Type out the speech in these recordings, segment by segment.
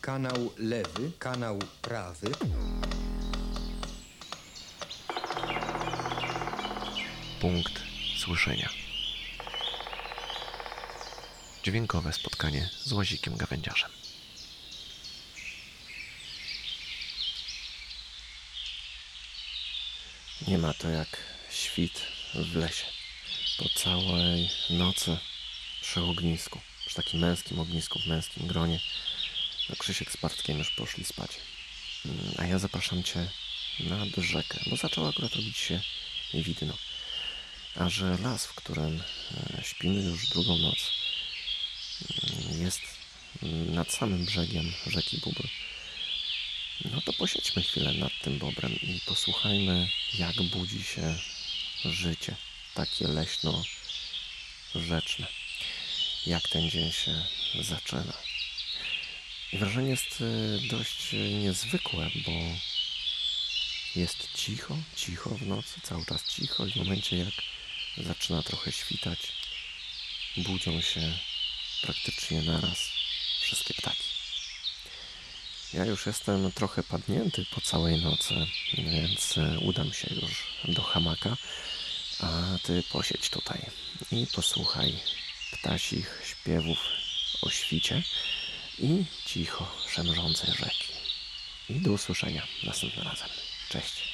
kanał lewy, kanał prawy. Punkt słyszenia. Dźwiękowe spotkanie z łazikiem gawędziarzem. Nie ma to jak świt w lesie. Po całej nocy przy ognisku, przy takim męskim ognisku, w męskim gronie. No Krzysiek z Bartkiem już poszli spać. Mm, A ja zapraszam Cię nad rzekę, bo zaczęło akurat robić się widno. A że las, w którym e, śpimy już drugą noc, mm, jest nad samym brzegiem rzeki Bóbr, no to posiedźmy chwilę nad tym bobrem i posłuchajmy, jak budzi się życie, takie leśno-rzeczne. Jak ten dzień się zaczyna. I wrażenie jest y, dość y, niezwykłe, bo jest cicho, cicho w nocy, cały czas cicho i w momencie jak zaczyna trochę świtać, budzą się praktycznie naraz wszystkie ptaki. Ja już jestem trochę padnięty po całej nocy, więc y, udam się już do hamaka, a ty posiedź tutaj i posłuchaj ptasich śpiewów o świcie i cicho szemrzącej rzeki. I do usłyszenia następnym razem. Cześć.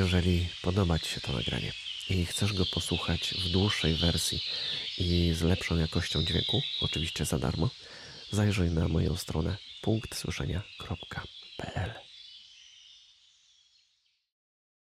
Jeżeli podoba Ci się to nagranie i chcesz go posłuchać w dłuższej wersji i z lepszą jakością dźwięku, oczywiście za darmo, zajrzyj na moją stronę punktsłyszenia.pl.